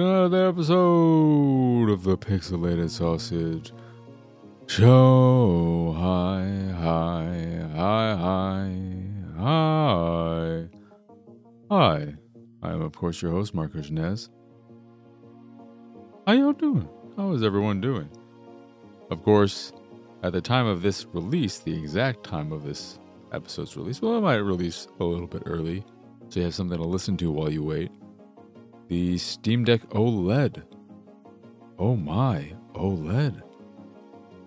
to another episode of the Pixelated Sausage Show. Hi, hi, hi, hi, hi. Hi, I am, of course, your host, Marcos Nez. How y'all doing? How is everyone doing? Of course, at the time of this release, the exact time of this episode's release, well, I might release a little bit early so you have something to listen to while you wait. The Steam Deck OLED. Oh my, OLED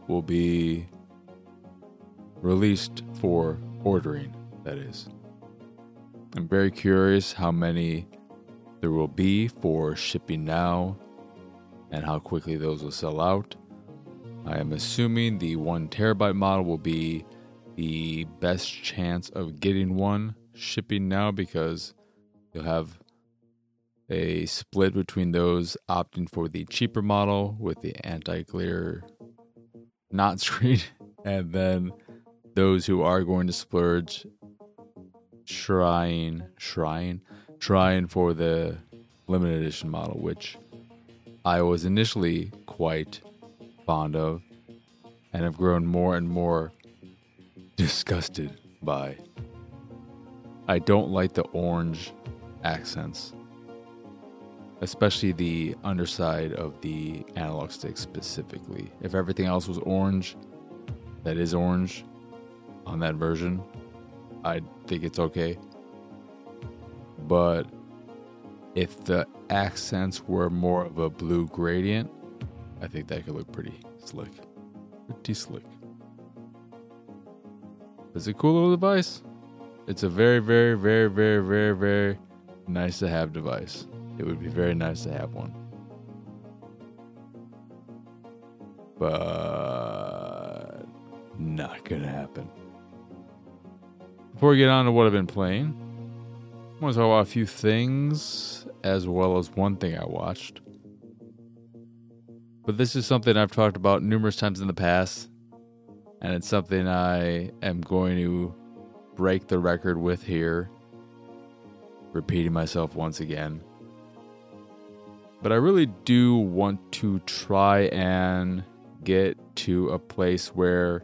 will be released for ordering, that is. I'm very curious how many there will be for shipping now and how quickly those will sell out. I am assuming the one terabyte model will be the best chance of getting one shipping now because you'll have a split between those opting for the cheaper model with the anti glare not screen, and then those who are going to splurge trying, trying, trying for the limited edition model, which I was initially quite fond of and have grown more and more disgusted by. I don't like the orange accents, especially the underside of the analog stick specifically. If everything else was orange, that is orange on that version, I think it's okay. But if the accents were more of a blue gradient, I think that could look pretty slick. Pretty slick. It's a cool little device. It's a very, very, very, very, very, very nice to have device. It would be very nice to have one. But not gonna happen. Before we get on to what I've been playing, I want to talk about a few things as well as one thing I watched. But this is something I've talked about numerous times in the past, and it's something I am going to break the record with here, repeating myself once again. But I really do want to try and get to a place where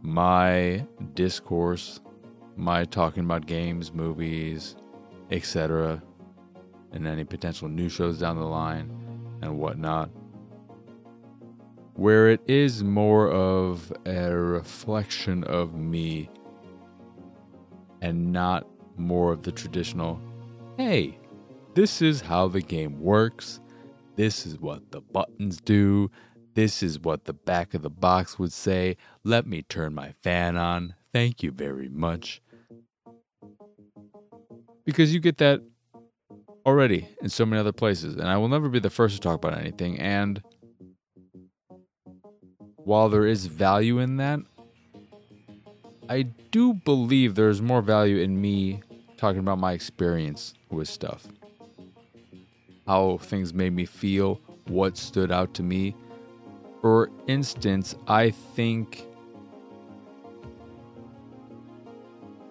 my discourse, my talking about games, movies, etc., and any potential new shows down the line and whatnot, where it is more of a reflection of me and not more of the traditional, hey, this is how the game works, this is what the buttons do, this is what the back of the box would say, let me turn my fan on, thank you very much. Because you get that already in so many other places, and I will never be the first to talk about anything, and while there is value in that, I do believe there's more value in me talking about my experience with stuff. How things made me feel, what stood out to me. For instance, I think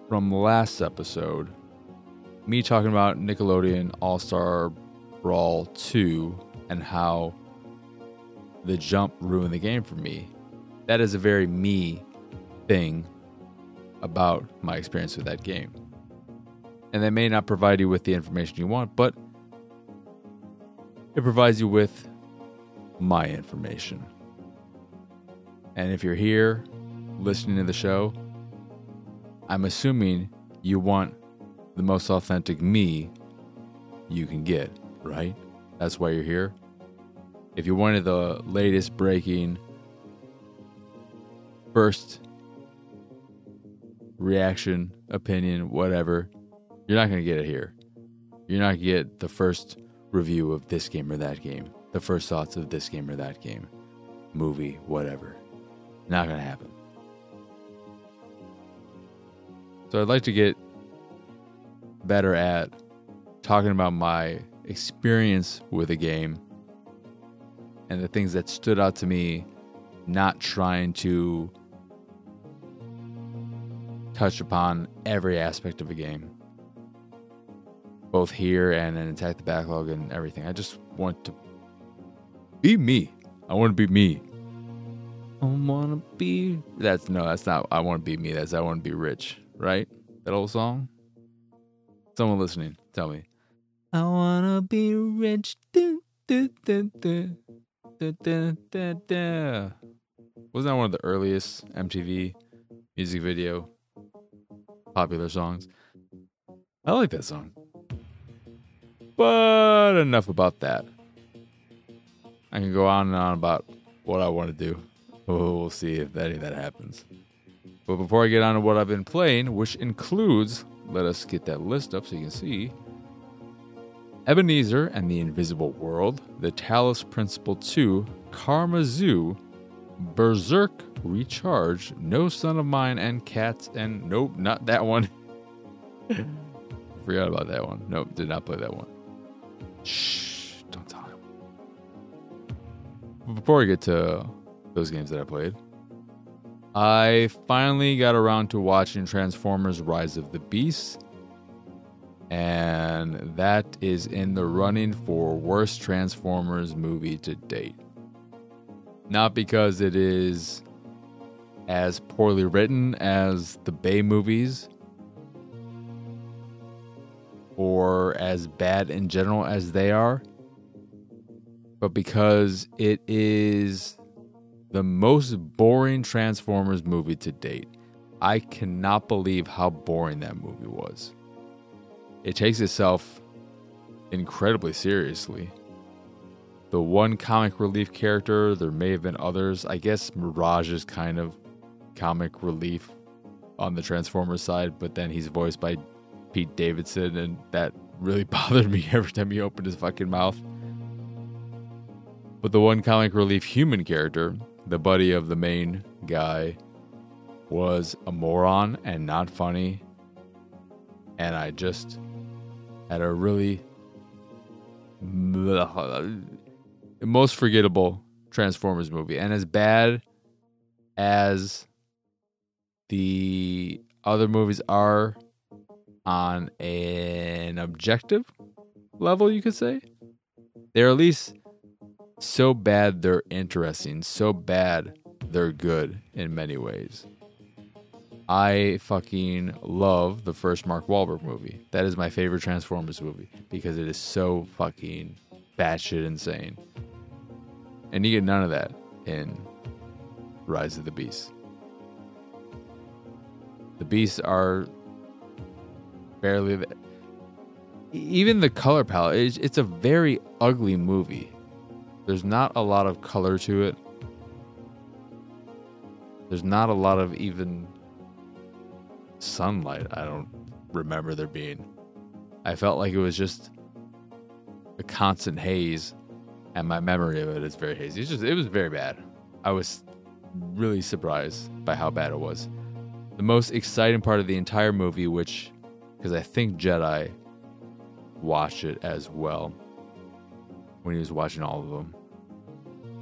from last episode, me talking about Nickelodeon All Star Brawl 2 and how the jump ruined the game for me. That is a very me thing about my experience with that game. And they may not provide you with the information you want, but it provides you with my information. And if you're here listening to the show, I'm assuming you want the most authentic me you can get, right? That's why you're here. If you wanted the latest breaking, first reaction, opinion, whatever, you're not going to get it here. You're not going to get the first review of this game or that game, the first thoughts of this game or that game, movie, whatever. Not going to happen. So I'd like to get better at talking about my experience with a game and the things that stood out to me, not trying to touch upon every aspect of a game. Both here and in Attack the Backlog and everything. I just want to be me. I want to be me. I want to be. That's no, that's not. I want to be me. That's I want to be rich, right? That old song. Someone listening, tell me. I want to be rich. Du, du, du, du. Da, da, da, da. Wasn't that one of the earliest MTV music video popular songs? I like that song. But enough about that. I can go on and on about what I want to do. We'll see if any of that happens. But before I get on to what I've been playing, which includes, let us get that list up so you can see Ebenezer and the Invisible World, The Talos Principle 2, Karma Zoo, Berzerk Recharge, No Son of Mine, and Cats, and nope, not that one. Forgot about that one. Nope, did not play that one. Shh, don't tell him. Before we get to those games that I played, I finally got around to watching Transformers Rise of the Beast. And that is in the running for worst Transformers movie to date. Not because it is as poorly written as the Bay movies or as bad in general as they are, but because it is the most boring Transformers movie to date. I cannot believe how boring that movie was. It takes itself incredibly seriously. The one comic relief character, there may have been others. I guess Mirage is kind of comic relief on the Transformers side, but then he's voiced by Pete Davidson, and that really bothered me every time he opened his fucking mouth. But the one comic relief human character, the buddy of the main guy, was a moron and not funny. And I just had a really most forgettable Transformers movie. And as bad as the other movies are on an objective level, you could say, they're at least so bad they're interesting, so bad they're good in many ways. I fucking love the first Mark Wahlberg movie. That is my favorite Transformers movie because it is so fucking batshit insane. And you get none of that in Rise of the Beast. The beasts are barely. Even the color palette, it's, it's a very ugly movie. There's not a lot of color to it. There's not a lot of even sunlight. I don't remember there being. I felt like it was just a constant haze, and my memory of it is very hazy. It's just it was very bad. I was really surprised by how bad it was. The most exciting part of the entire movie, which because I think Jedi watched it as well when he was watching all of them.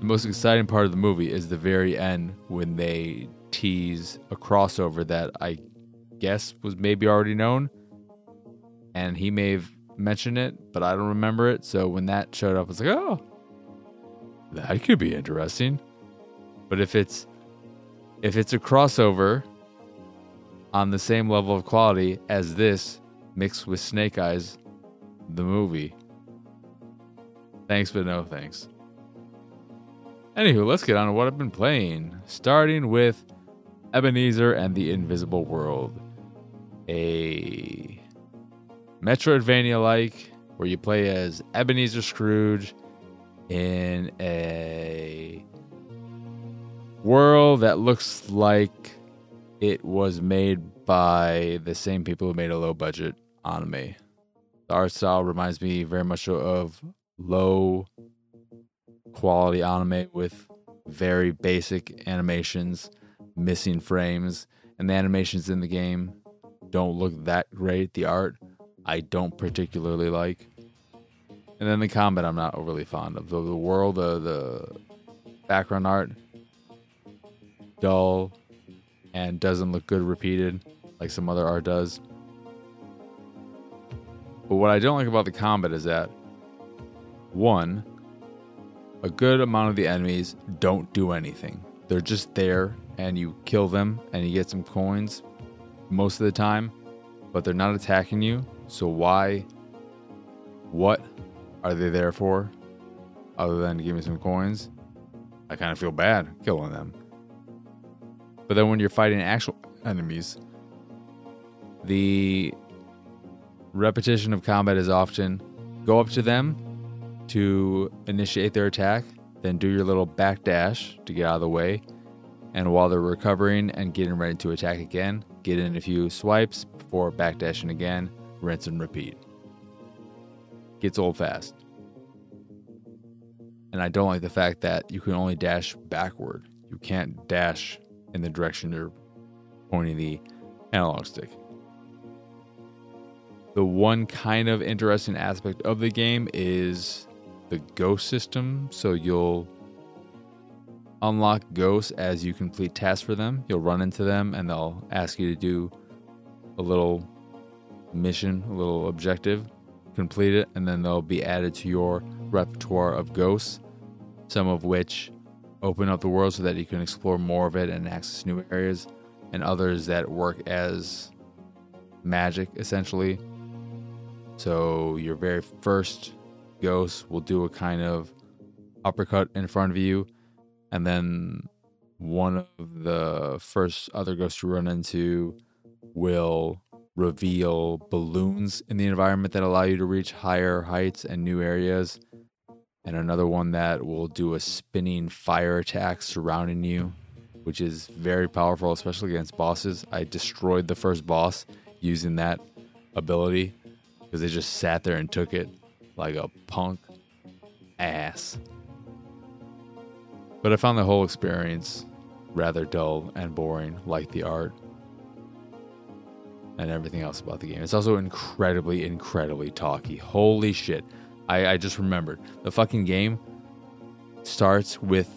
The most exciting part of the movie is the very end when they tease a crossover that I guess was maybe already known. And he may have mentioned it, but I don't remember it. So when that showed up, I was like, oh, that could be interesting. But if it's if it's a crossover on the same level of quality as this mixed with Snake Eyes, the movie, thanks but no thanks. Anywho, let's get on to what I've been playing. Starting with Ebenezer and the Invisible World, a Metroidvania like where you play as Ebenezer Scrooge in a world that looks like it was made by the same people who made a low budget anime. The art style reminds me very much of low quality anime with very basic animations, missing frames, and the animations in the game don't look that great. The art I don't particularly like. And then the combat I'm not overly fond of. The, the world, uh, the background art, dull and doesn't look good repeated like some other art does. But what I don't like about the combat is that one, a good amount of the enemies don't do anything. They're just there and you kill them and you get some coins most of the time, but they're not attacking you. So why what are they there for other than to give me some coins? I kind of feel bad killing them. But then when you're fighting actual enemies, the repetition of combat is often go up to them to initiate their attack, then do your little back dash to get out of the way. And while they're recovering and getting ready to attack again, get in a few swipes before backdashing again, rinse and repeat. Gets old fast. And I don't like the fact that you can only dash backward. You can't dash in the direction you're pointing the analog stick. The one kind of interesting aspect of the game is the ghost system. So you'll unlock ghosts as you complete tasks for them. You'll run into them and they'll ask you to do a little mission, a little objective, complete it, and then they'll be added to your repertoire of ghosts, some of which open up the world so that you can explore more of it and access new areas, and others that work as magic essentially. So your very first ghost will do a kind of uppercut in front of you and then one of the first other ghosts you run into will reveal balloons in the environment that allow you to reach higher heights and new areas and another one that will do a spinning fire attack surrounding you which is very powerful especially against bosses i destroyed the first boss using that ability because they just sat there and took it like a punk ass but I found the whole experience rather dull and boring, like the art and everything else about the game. It's also incredibly, incredibly talky. Holy shit. I, I just remembered. The fucking game starts with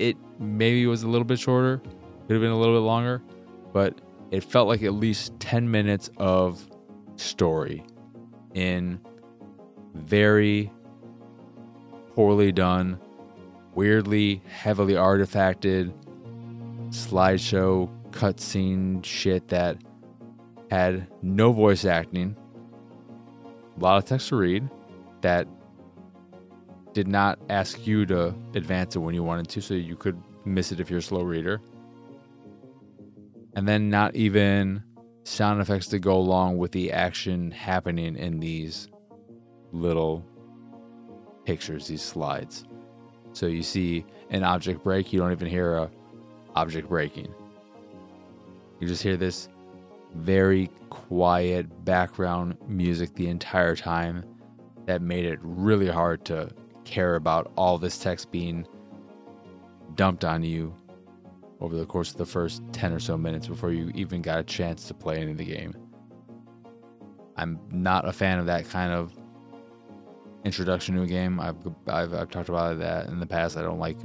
it maybe was a little bit shorter, could have been a little bit longer, but it felt like at least 10 minutes of story in very poorly done weirdly heavily artifacted slideshow cutscene shit that had no voice acting, a lot of text to read that did not ask you to advance it when you wanted to, so you could miss it if you're a slow reader. And then not even sound effects to go along with the action happening in these little pictures, these slides. So you see an object break, you don't even hear a object breaking. You just hear this very quiet background music the entire time that made it really hard to care about all this text being dumped on you over the course of the first 10 or so minutes before you even got a chance to play any of the game. I'm not a fan of that kind of introduction to a game. I've, I've, I've talked about that in the past. I don't like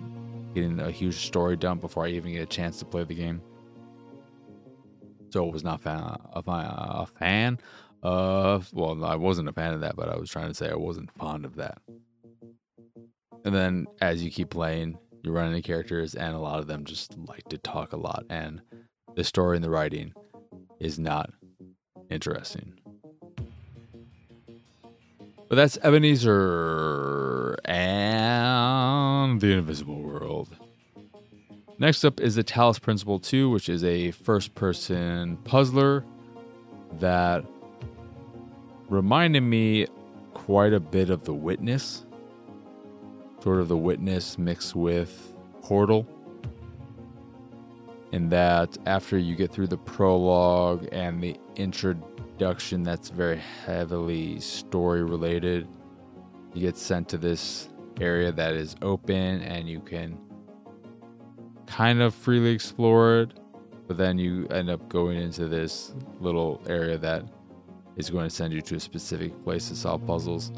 getting a huge story dump before I even get a chance to play the game. So I was not fan, a, a fan of. Well, I wasn't a fan of that, but I was trying to say I wasn't fond of that. And then as you keep playing, you run into characters, and a lot of them just like to talk a lot, and the story and the writing is not interesting. But that's Ebenezer and the Invisible. Next up is the Talos Principle 2, which is a first person puzzler that reminded me quite a bit of The Witness. Sort of The Witness mixed with Portal. In that, after you get through the prologue and the introduction that's very heavily story related. You get sent to this area that is open and you can kind of freely explore it, but then you end up going into this little area that is going to send you to a specific place to solve puzzles.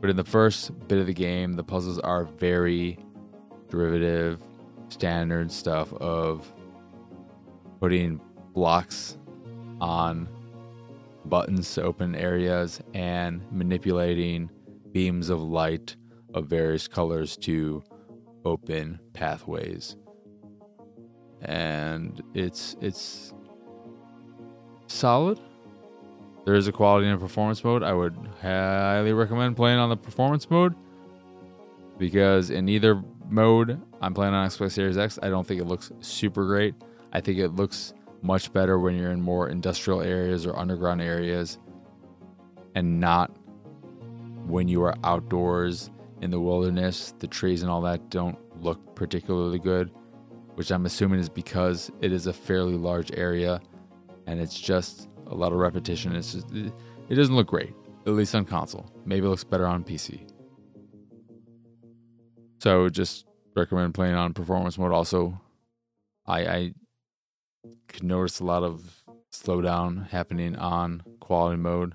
But in the first bit of the game, the puzzles are very derivative, standard stuff of putting blocks on buttons to open areas and manipulating beams of light of various colors to open pathways. And it's it's solid. There is a quality and performance mode. I would highly recommend playing on the performance mode because in either mode, I'm playing on Xbox Series X. I don't think it looks super great. I think it looks much better when you're in more industrial areas or underground areas and not when you are outdoors in the wilderness. The trees and all that don't look particularly good, which I'm assuming is because it is a fairly large area and it's just a lot of repetition. It's just, it doesn't look great, at least on console. Maybe it looks better on PC. So I would just recommend playing on performance mode. Also, I, I could notice a lot of slowdown happening on quality mode.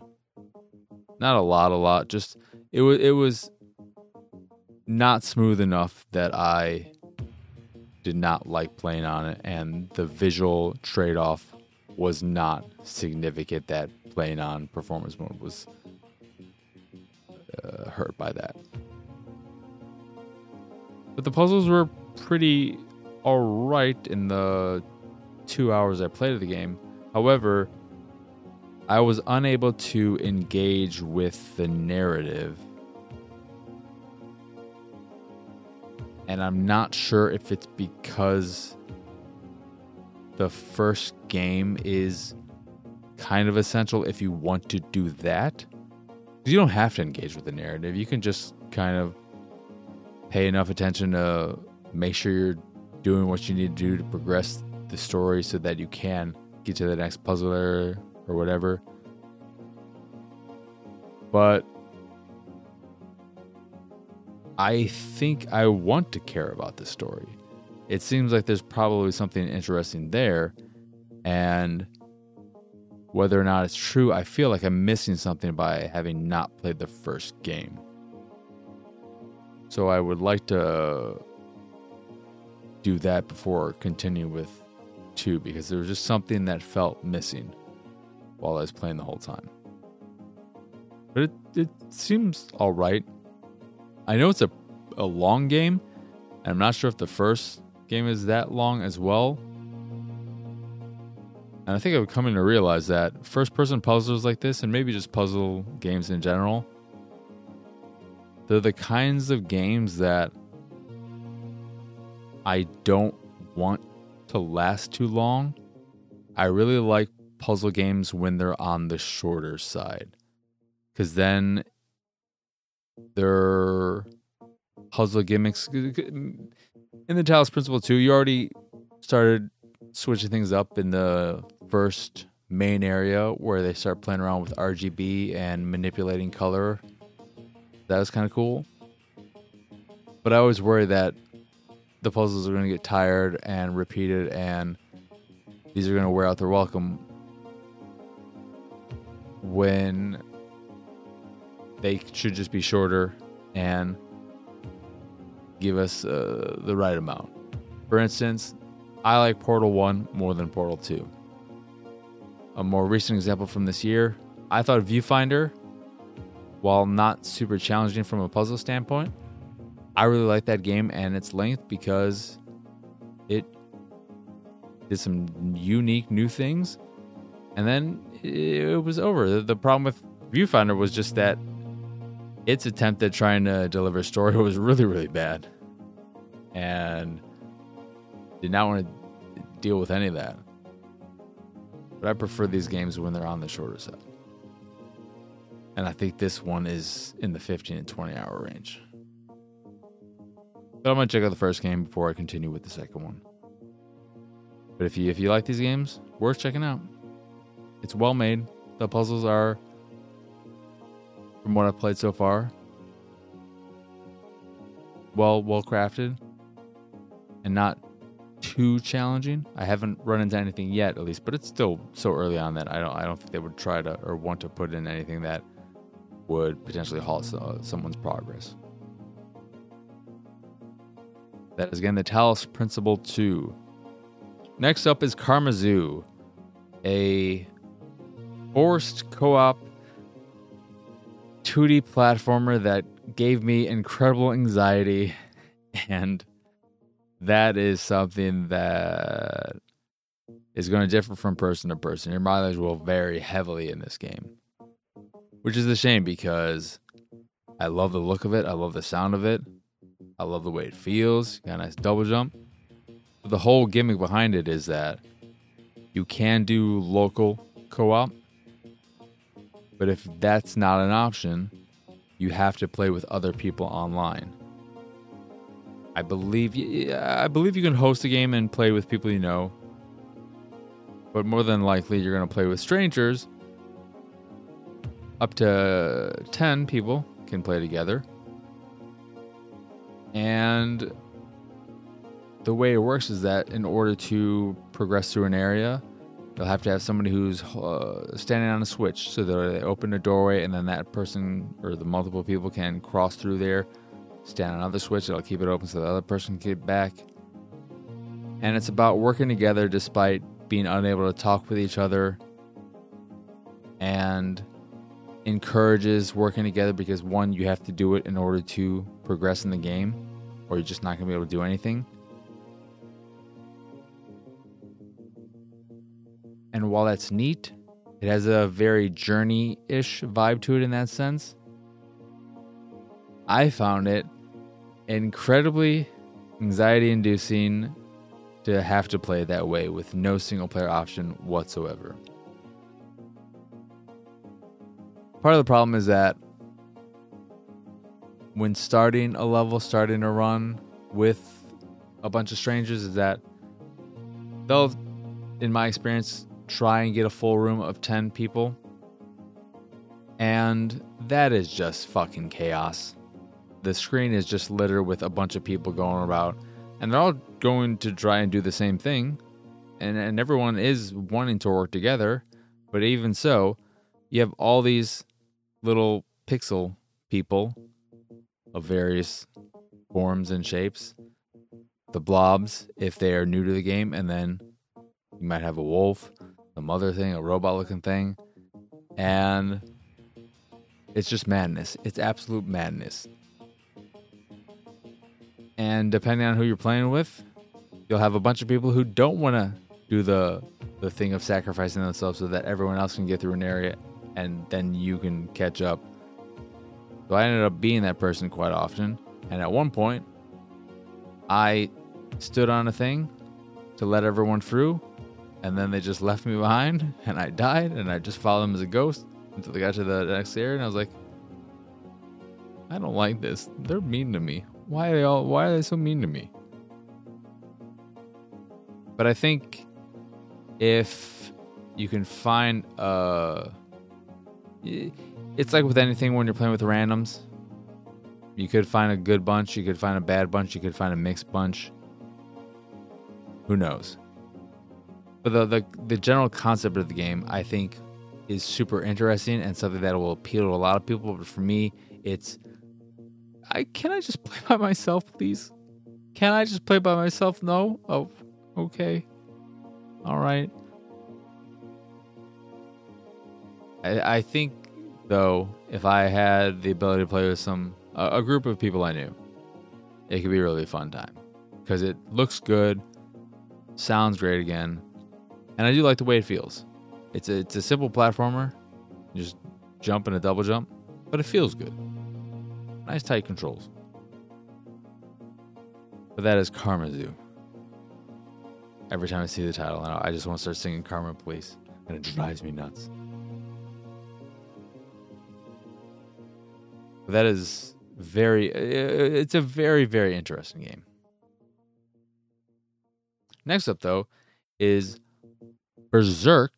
Not a lot, a lot. Just it was it was not smooth enough that I did not like playing on it, and the visual trade off was not significant. That playing on performance mode was uh, hurt by that. But the puzzles were pretty alright in the two hours I played of the game. However, I was unable to engage with the narrative. And I'm not sure if it's because the first game is kind of essential if you want to do that. You don't have to engage with the narrative. You can just kind of pay enough attention to make sure you're doing what you need to do to progress the story so that you can get to the next puzzle or, or whatever. But I think I want to care about this story. It seems like there's probably something interesting there. And whether or not it's true, I feel like I'm missing something by having not played the first game. So I would like to do that before continue with two because there was just something that felt missing while I was playing the whole time. But it, it seems all right. I know it's a, a long game, and I'm not sure if the first game is that long as well. And I think I've come to realize that first person puzzles like this, and maybe just puzzle games in general, they're the kinds of games that I don't want to last too long. I really like puzzle games when they're on the shorter side. Because then their puzzle gimmicks. In the Talos Principle 2, you already started switching things up in the first main area where they start playing around with RGB and manipulating color that was kind of cool. But I always worry that the puzzles are going to get tired and repeated, and these are going to wear out their welcome when they should just be shorter and give us uh, the right amount. For instance, I like Portal 1 more than Portal 2. A more recent example from this year, I thought Viewfinder while not super challenging from a puzzle standpoint, I really like that game and its length because it did some unique new things. And then it was over. The problem with Viewfinder was just that its attempt at trying to deliver a story was really, really bad. And did not want to deal with any of that. But I prefer these games when they're on the shorter side. And I think this one is in the 15 and 20 hour range. But I'm gonna check out the first game before I continue with the second one. But if you if you like these games, worth checking out. It's well made. The puzzles are, from what I've played so far, well well crafted, and not too challenging. I haven't run into anything yet, at least, but it's still so early on that I don't I don't think they would try to or want to put in anything that would potentially halt someone's progress. That is again the Talos Principle 2. Next up is KarmaZoo, a forced co op 2D platformer that gave me incredible anxiety. And that is something that is going to differ from person to person. Your mileage will vary heavily in this game, which is a shame because I love the look of it. I love the sound of it. I love the way it feels. Got a nice double jump. But the whole gimmick behind it is that you can do local co op, but if that's not an option, you have to play with other people online. I believe I believe you can host a game and play with people you know, but more than likely you're going to play with strangers. Up to 10 people can play together. And the way it works is that in order to progress through an area, you'll have to have somebody who's uh, standing on a switch so that they open a doorway and then that person or the multiple people can cross through there, stand on another switch, it'll keep it open so the other person can get back. And it's about working together despite being unable to talk with each other and encourages working together because one, you have to do it in order to progress in the game, or you're just not going to be able to do anything. While that's neat, it has a very journey ish vibe to it in that sense. I found it incredibly anxiety inducing to have to play that way with no single player option whatsoever. Part of the problem is that when starting a level, starting a run with a bunch of strangers, is that they'll, in my experience, try and get a full room of 10 people. And that is just fucking chaos. The screen is just littered with a bunch of people going about, and they're all going to try and do the same thing. And, and everyone is wanting to work together. But even so, you have all these little pixel people of various forms and shapes. The blobs, if they are new to the game, and then you might have a wolf, a mother thing, a robot looking thing. And it's just madness. It's absolute madness. And depending on who you're playing with, you'll have a bunch of people who don't want to do the the thing of sacrificing themselves so that everyone else can get through an area and then you can catch up. So I ended up being that person quite often. And at one point, I stood on a thing to let everyone through, and then they just left me behind, and I died, and I just followed them as a ghost until they got to the next area, and I was like, I don't like this. They're mean to me. Why are they all? Why are they so mean to me? But I think if you can find a it's like with anything when you're playing with randoms. You could find a good bunch, you could find a bad bunch, you could find a mixed bunch. Who knows? But the, the the general concept of the game, I think, is super interesting and something that will appeal to a lot of people. But for me, it's I can I just play by myself, please? Can I just play by myself? No? Oh, okay. All right. I, I think though, if I had the ability to play with some a, a group of people I knew, it could be a really fun time because it looks good, sounds great again, and I do like the way it feels. It's a it's a simple platformer, you just jump and a double jump, but it feels good. Nice tight controls. But that is KarmaZoo. Every time I see the title, I just want to start singing Karma Police, and it drives me nuts. that is very uh, it's a very very interesting game next up though is Berzerk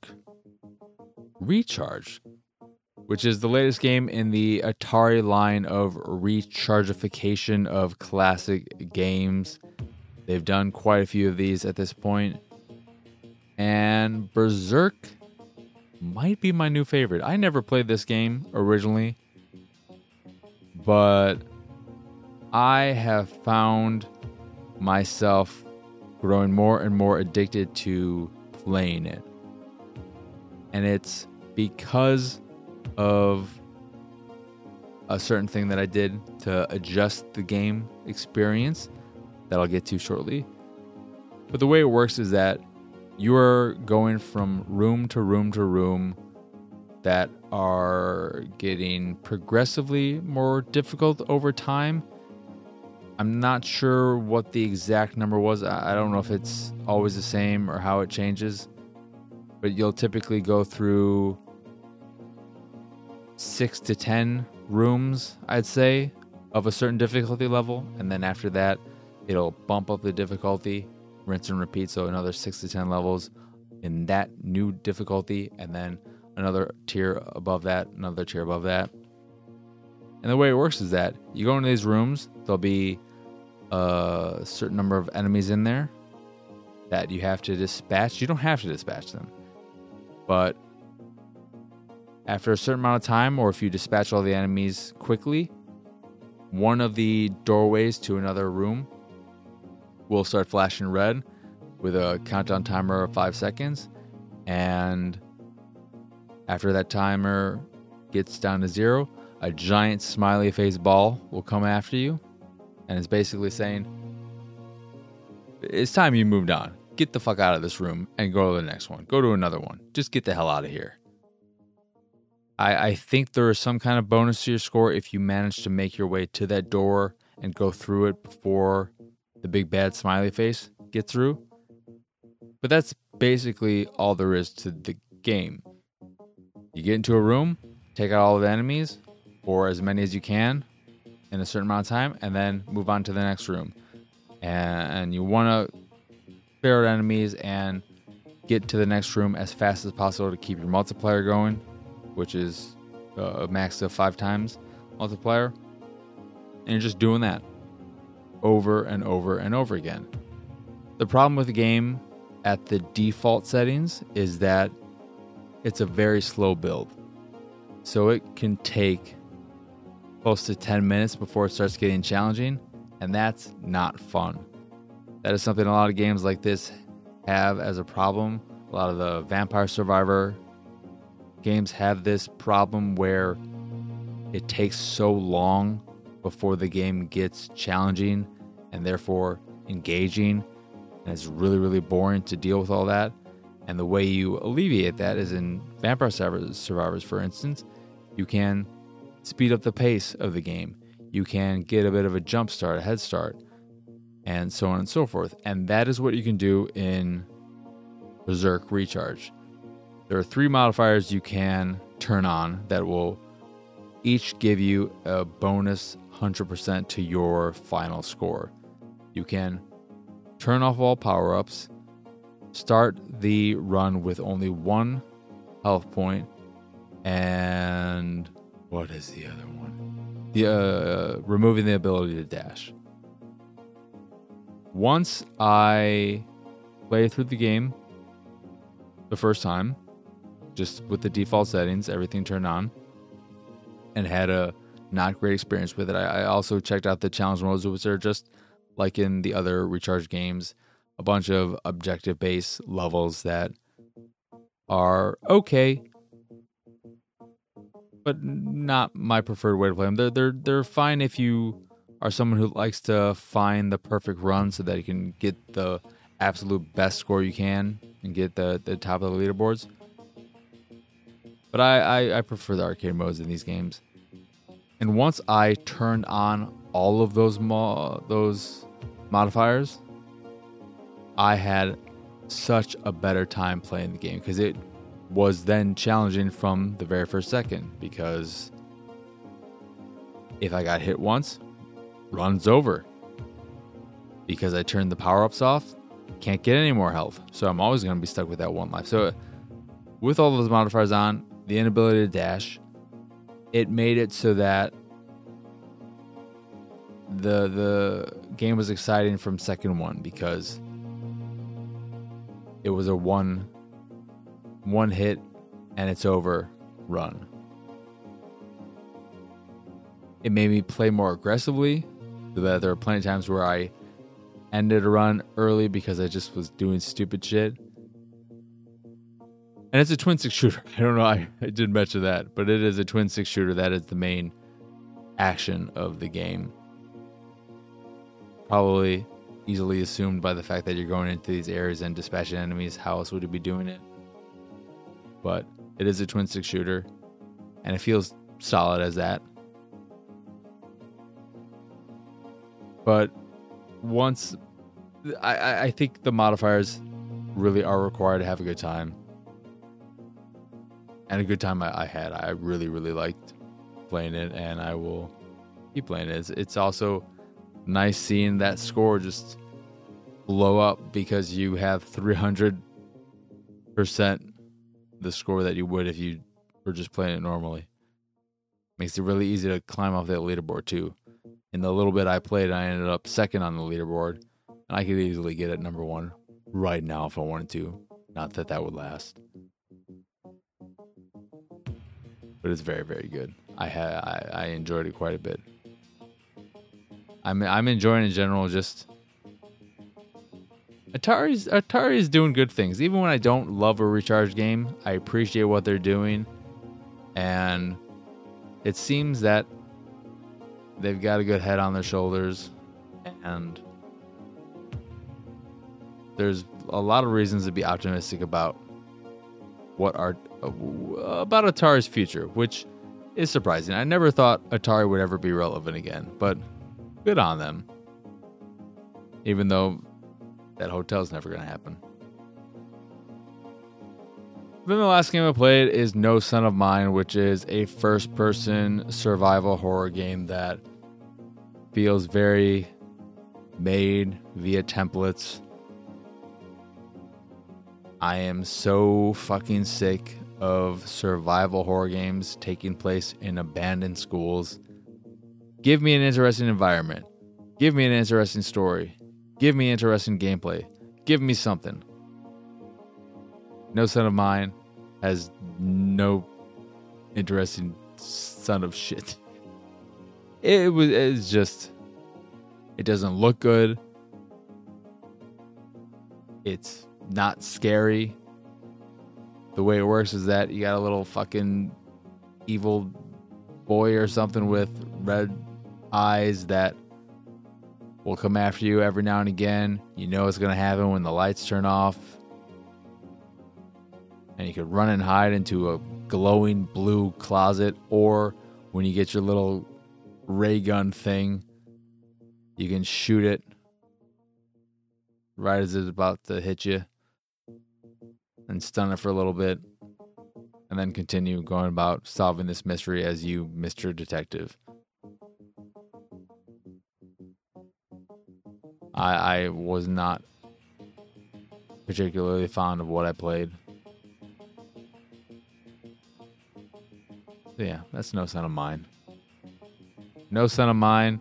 recharge which is the latest game in the atari line of rechargification of classic games. They've done quite a few of these at this point. And Berzerk might be my new favorite. I never played this game originally but I have found myself growing more and more addicted to playing it. And it's because of a certain thing that I did to adjust the game experience that I'll get to shortly. But the way it works is that you are going from room to room to room that are getting progressively more difficult over time. I'm not sure what the exact number was. I don't know if it's always the same or how it changes. But you'll typically go through six to 10 rooms, I'd say, of a certain difficulty level. And then after that, it'll bump up the difficulty, rinse and repeat. So another six to 10 levels in that new difficulty. And then another tier above that, another tier above that. And the way it works is that you go into these rooms, there'll be a certain number of enemies in there that you have to dispatch. You don't have to dispatch them, but after a certain amount of time, or if you dispatch all the enemies quickly, one of the doorways to another room will start flashing red with a countdown timer of five seconds. And after that timer gets down to zero, a giant smiley face ball will come after you. And it's basically saying, It's time you moved on. Get the fuck out of this room and go to the next one. Go to another one. Just get the hell out of here. I, I think there is some kind of bonus to your score if you manage to make your way to that door and go through it before the big bad smiley face gets through. But that's basically all there is to the game. You get into a room, take out all the enemies, or as many as you can in a certain amount of time, and then move on to the next room. And, you want to clear out enemies and get to the next room as fast as possible to keep your multiplier going which is uh, a max of five times multiplier. And you're just doing that over and over and over again. The problem with the game at the default settings is that it's a very slow build. So it can take close to 10 minutes before it starts getting challenging, and that's not fun. That is something a lot of games like this have as a problem. A lot of the Vampire Survivor games have this problem where it takes so long before the game gets challenging and therefore engaging and it's really really boring to deal with all that and the way you alleviate that is in vampire survivors for instance you can speed up the pace of the game. You can get a bit of a jump start a head start and so on and so forth. And that is what you can do in Berzerk recharge. There are three modifiers you can turn on that will each give you a bonus 100% to your final score. You can turn off all power ups, start the run with only one health point, and what is the other one? The uh, removing the ability to dash. Once I play through the game the first time, just with the default settings, everything turned on, and had a not great experience with it. I, I also checked out the challenge modes, which are just like in the other recharge games, a bunch of objective based levels that are okay, but not my preferred way to play them. They're they're they're fine if you are someone who likes to find the perfect run so that you can get the absolute best score you can and get the the top of the leaderboards. But I, I, I prefer the arcade modes in these games. And once I turned on all of those mo- those modifiers, I had such a better time playing the game because it was then challenging from the very first second because if I got hit once, run's over. Because I turned the power ups off, can't get any more health. So I'm always going to be stuck with that one life. So with all those modifiers on, the inability to dash, it made it so that the the game was exciting from second one because it was a one one hit and it's over run. It made me play more aggressively. There are plenty of times where I ended a run early because I just was doing stupid shit And it's a twin stick shooter. I don't know. I, I did mention that, but it is a twin stick shooter. That is the main action of the game. Probably easily assumed by the fact that you're going into these areas and dispatching enemies. How else would you be doing it? But it is a twin stick shooter, and it feels solid as that. But once I, I think the modifiers really are required to have a good time. And a good time I, I had. I really, really liked playing it, and I will keep playing it. It's, it's also nice seeing that score just blow up because you have 300% the score that you would if you were just playing it normally. Makes it really easy to climb off that leaderboard too. In the little bit I played, I ended up second on the leaderboard, and I could easily get at number one right now if I wanted to. Not that that would last, but it's very, very good. I had I, I enjoyed it quite a bit. I'm I'm enjoying in general just Atari's Atari is doing good things. Even when I don't love a Recharged game, I appreciate what they're doing, and it seems that they've got a good head on their shoulders, and there's a lot of reasons to be optimistic about what are uh, about Atari's future, which is surprising. I never thought Atari would ever be relevant again, but good on them. Even though that hotel's never going to happen. Then the last game I played is No Son of Mine, which is a first person survival horror game that feels very made via templates. I am so fucking sick of survival horror games taking place in abandoned schools. Give me an interesting environment. Give me an interesting story. Give me interesting gameplay. Give me something. No son of mine has no interesting son of shit. It was it's just it doesn't look good. It's not scary. The way it works is that you got a little fucking evil boy or something with red eyes that will come after you every now and again. You know it's going to happen when the lights turn off. And you could run and hide into a glowing blue closet, or when you get your little ray gun thing, you can shoot it right as it's about to hit you and stun it for a little bit, and then continue going about solving this mystery as you, Mr. Detective. I, I was not particularly fond of what I played. Yeah, that's no son of mine. No son of mine.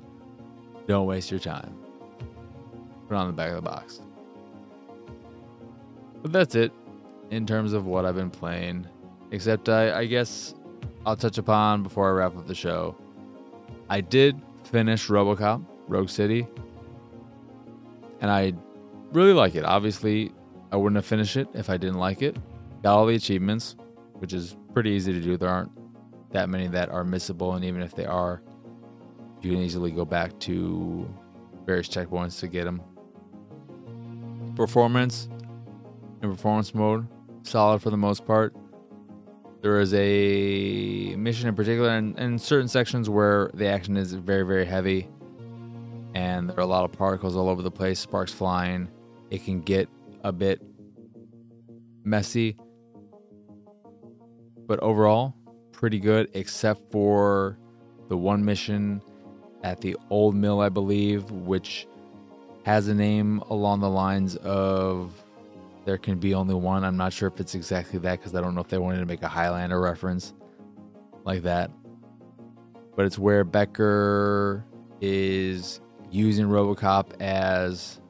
Don't waste your time. Put it on the back of the box. But that's it in terms of what I've been playing. Except I, I guess I'll touch upon before I wrap up the show. I did finish Robocop Rogue City and I really like it. Obviously, I wouldn't have finished it if I didn't like it. Got all the achievements, which is pretty easy to do. There aren't that many that are missable, and even if they are, you can easily go back to various checkpoints to get them. Performance in performance mode, solid for the most part. There is a mission in particular, and, and certain sections where the action is very, very heavy and there are a lot of particles all over the place, sparks flying. It can get a bit messy, but overall, pretty good, except for the one mission at the old mill, I believe, which has a name along the lines of there can be only one. I'm not sure if it's exactly that because I don't know if they wanted to make a Highlander reference like that. But it's where Becker is using Robocop as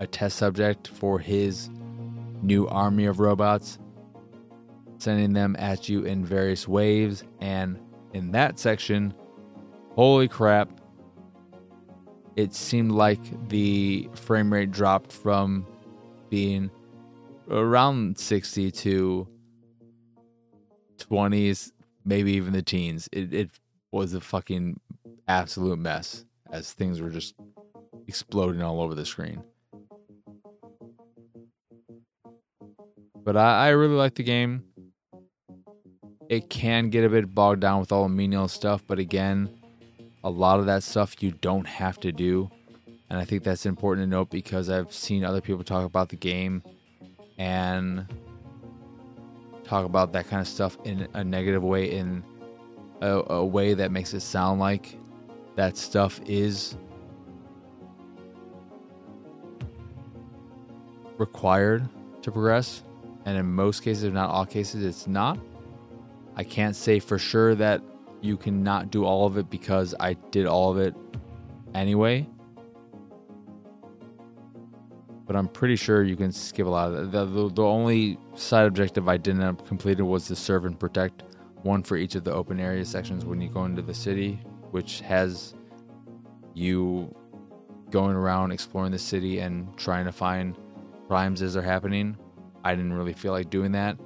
a test subject for his new army of robots, sending them at you in various waves. And in that section, holy crap, it seemed like the frame rate dropped from being around 60 to 20s, maybe even the teens. It, it was a fucking absolute mess as things were just exploding all over the screen. But I, I really like the game. It can get a bit bogged down with all the menial stuff, but again, a lot of that stuff you don't have to do. And I think that's important to note because I've seen other people talk about the game and talk about that kind of stuff in a negative way, in a, a way that makes it sound like that stuff is required to progress. And in most cases, if not all cases, it's not. I can't say for sure that you cannot do all of it because I did all of it anyway. But I'm pretty sure you can skip a lot of it. The, the, the only side objective I didn't complete was to serve and protect one for each of the open area sections when you go into the city, which has you going around exploring the city and trying to find crimes as they're happening. I didn't really feel like doing that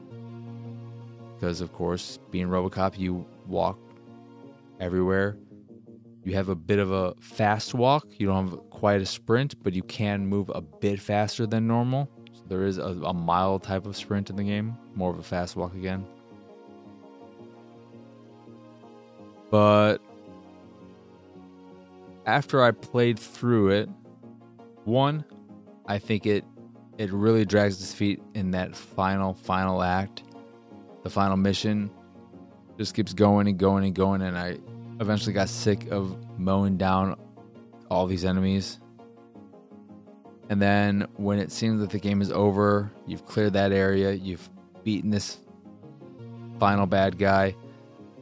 because, of course, being Robocop, you walk everywhere. You have a bit of a fast walk. You don't have quite a sprint, but you can move a bit faster than normal. So there is a, a mild type of sprint in the game, more of a fast walk again. But after I played through it, one, I think it it really drags its feet in that final final act. The final mission just keeps going and going and going and I eventually got sick of mowing down all these enemies. And then when it seems that the game is over, you've cleared that area, you've beaten this final bad guy,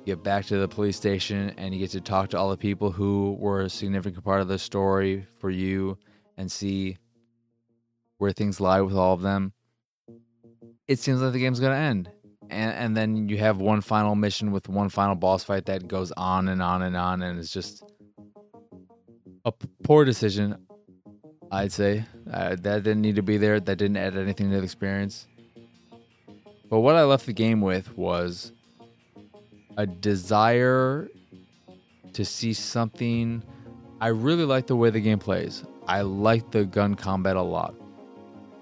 get back to the police station and you get to talk to all the people who were a significant part of the story for you and see where things lie with all of them. It seems like the game's going to end. And and then you have one final mission with one final boss fight that goes on and on and on and it's just a poor decision i'd say. Uh, that didn't need to be there. That didn't add anything to the experience. But what i left the game with was a desire to see something i really like the way the game plays i like the gun combat a lot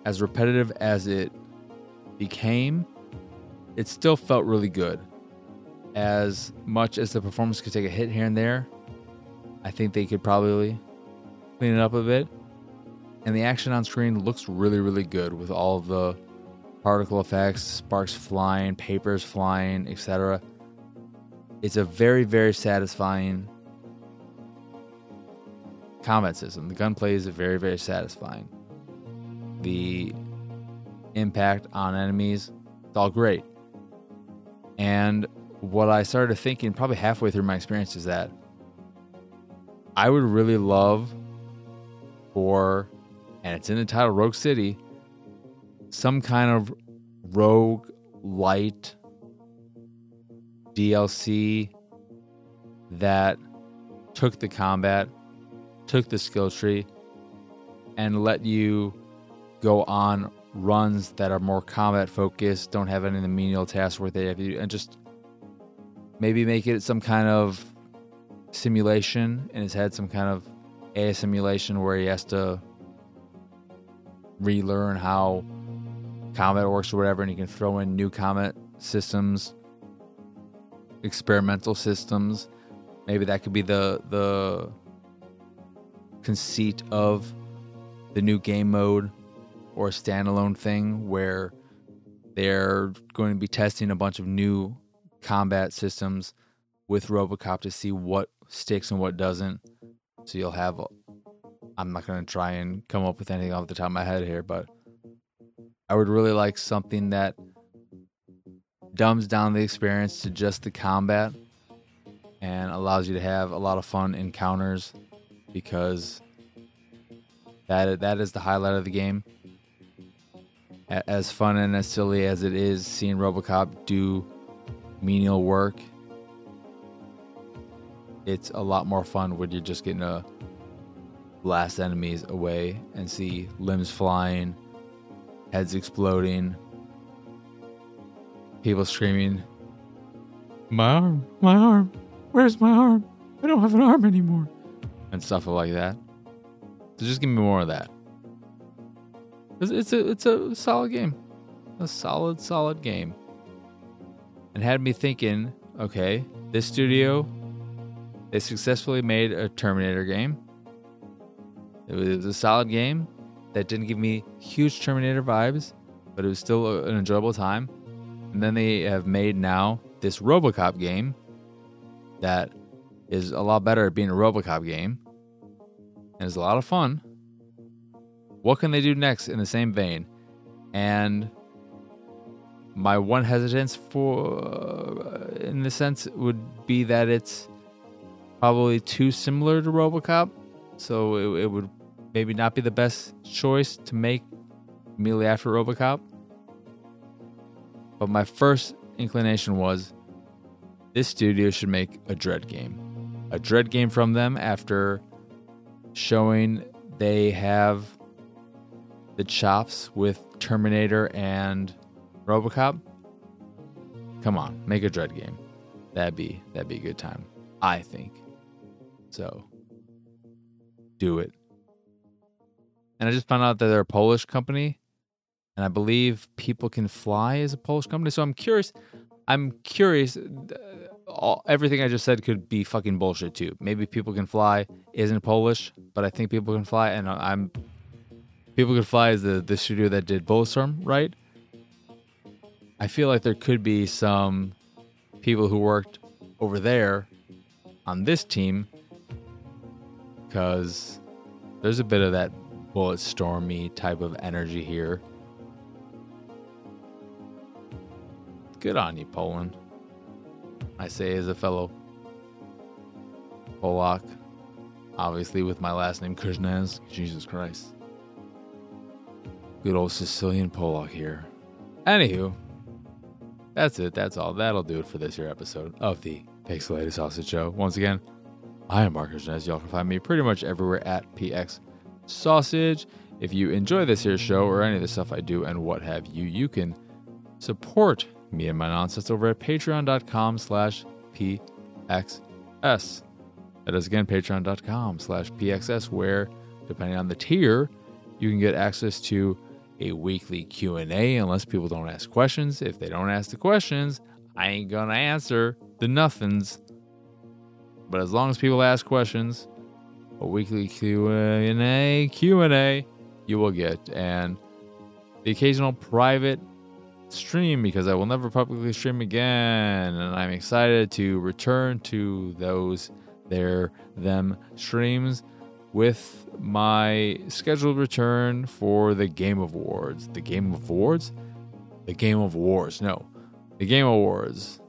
as repetitive as it became it still felt really good. As much as the performance could take a hit here and there, I think they could probably clean it up a bit. And the action on screen looks really, really good with all the particle effects, sparks flying, papers flying, etc. It's a very, very satisfying combat system. The gunplay is very, very satisfying. The impact on enemies, it's all great. And what I started thinking probably halfway through my experience is that I would really love for, and it's in the title Rogue City, some kind of rogue light DLC that took the combat, took the skill tree, and let you go on runs that are more combat focused, don't have any of the menial tasks where they have you, and just maybe make it some kind of simulation in his head, some kind of a simulation where he has to relearn how combat works or whatever, and you can throw in new combat systems, experimental systems. Maybe that could be the the conceit of the new game mode or a standalone thing where they're going to be testing a bunch of new combat systems with Robocop to see what sticks and what doesn't. So you'll have. I'm not going to try and come up with anything off the top of my head here, but I would really like something that dumbs down the experience to just the combat and allows you to have a lot of fun encounters because that that is the highlight of the game. As fun and as silly as it is seeing Robocop do menial work, it's a lot more fun when you're just getting to blast enemies away and see limbs flying, heads exploding, people screaming, My arm, my arm, where's my arm? I don't have an arm anymore. And stuff like that. So just give me more of that. It's, it's a it's a solid game, a solid solid game. And had me thinking, okay, this studio, they successfully made a Terminator game. It was, it was a solid game that didn't give me huge Terminator vibes, but it was still an enjoyable time. And then they have made now this Robocop game that is a lot better at being a Robocop game and is a lot of fun. What can they do next in the same vein? And my one hesitance for, uh, in the sense, would be that it's probably too similar to Robocop, so it, it would maybe not be the best choice to make immediately after Robocop. But my first inclination was this studio should make a Dredd game. A Dredd game from them after showing they have the chops with Terminator and RoboCop. Come on, make a Dredd game. That'd be that'd be a good time. I think. So do it. And I just found out that they're a Polish company. And I believe People Can Fly is a Polish company. So I'm curious. I'm curious. Uh, all, everything I just said could be fucking bullshit too. Maybe People Can Fly isn't Polish, but I think People Can Fly, and I'm People Can Fly is the, the studio that did Bulletstorm, right? I feel like there could be some people who worked over there on this team because there's a bit of that Bulletstormy type of energy here. Good on you, Poland. I say as a fellow Polak, obviously with my last name Kuznez. Jesus Christ. Good old Sicilian Polak here. Anywho, that's it. That's all. That'll do it for this year episode of the Pixelated Sausage Show. Once again, I am Marc Kuznez. Y'all can find me pretty much everywhere at PX Sausage. If you enjoy this here show or any of the stuff I do and what have you, you can support me and my nonsense over at patreon.com slash pxs. That is again patreon.com slash pxs, where depending on the tier, you can get access to a weekly Q&A unless people don't ask questions. If they don't ask the questions, I ain't gonna answer the nothings. But as long as people ask questions, a weekly Q&A, Q&A you will get and the occasional private stream because I will never publicly stream again and I'm excited to return to those their them streams with my scheduled return for the Game of Awards. The Game of Awards? The Game of Wars. No. The Game Awards.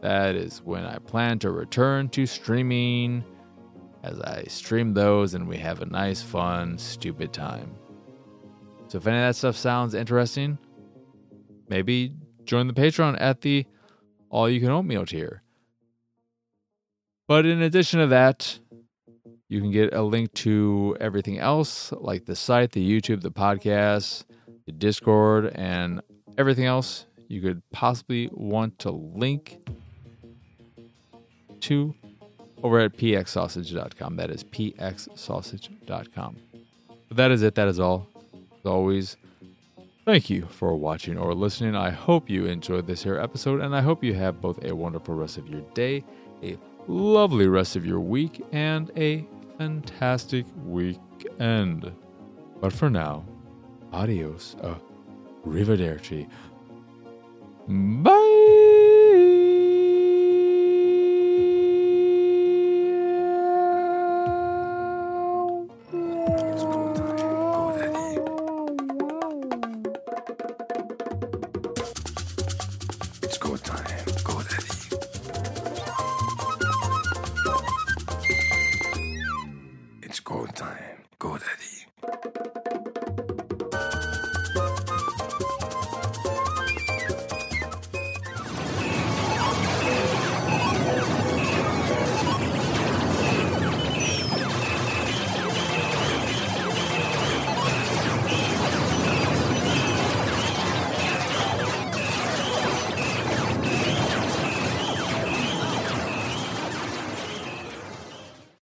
That is when I plan to return to streaming as I stream those and we have a nice, fun, stupid time. So if any of that stuff sounds interesting, maybe join the Patreon at the all you can oatmeal tier. But in addition to that, you can get a link to everything else, like the site, the YouTube, the podcast, the Discord, and everything else you could possibly want to link to over at pxsausage.com. That is pxsausage.com. But that is it. That is all. As always, thank you for watching or listening. I hope you enjoyed this here episode, and I hope you have both a wonderful rest of your day, a lovely rest of your week, and a fantastic weekend. But for now, adios, uh, arrivederci. Bye!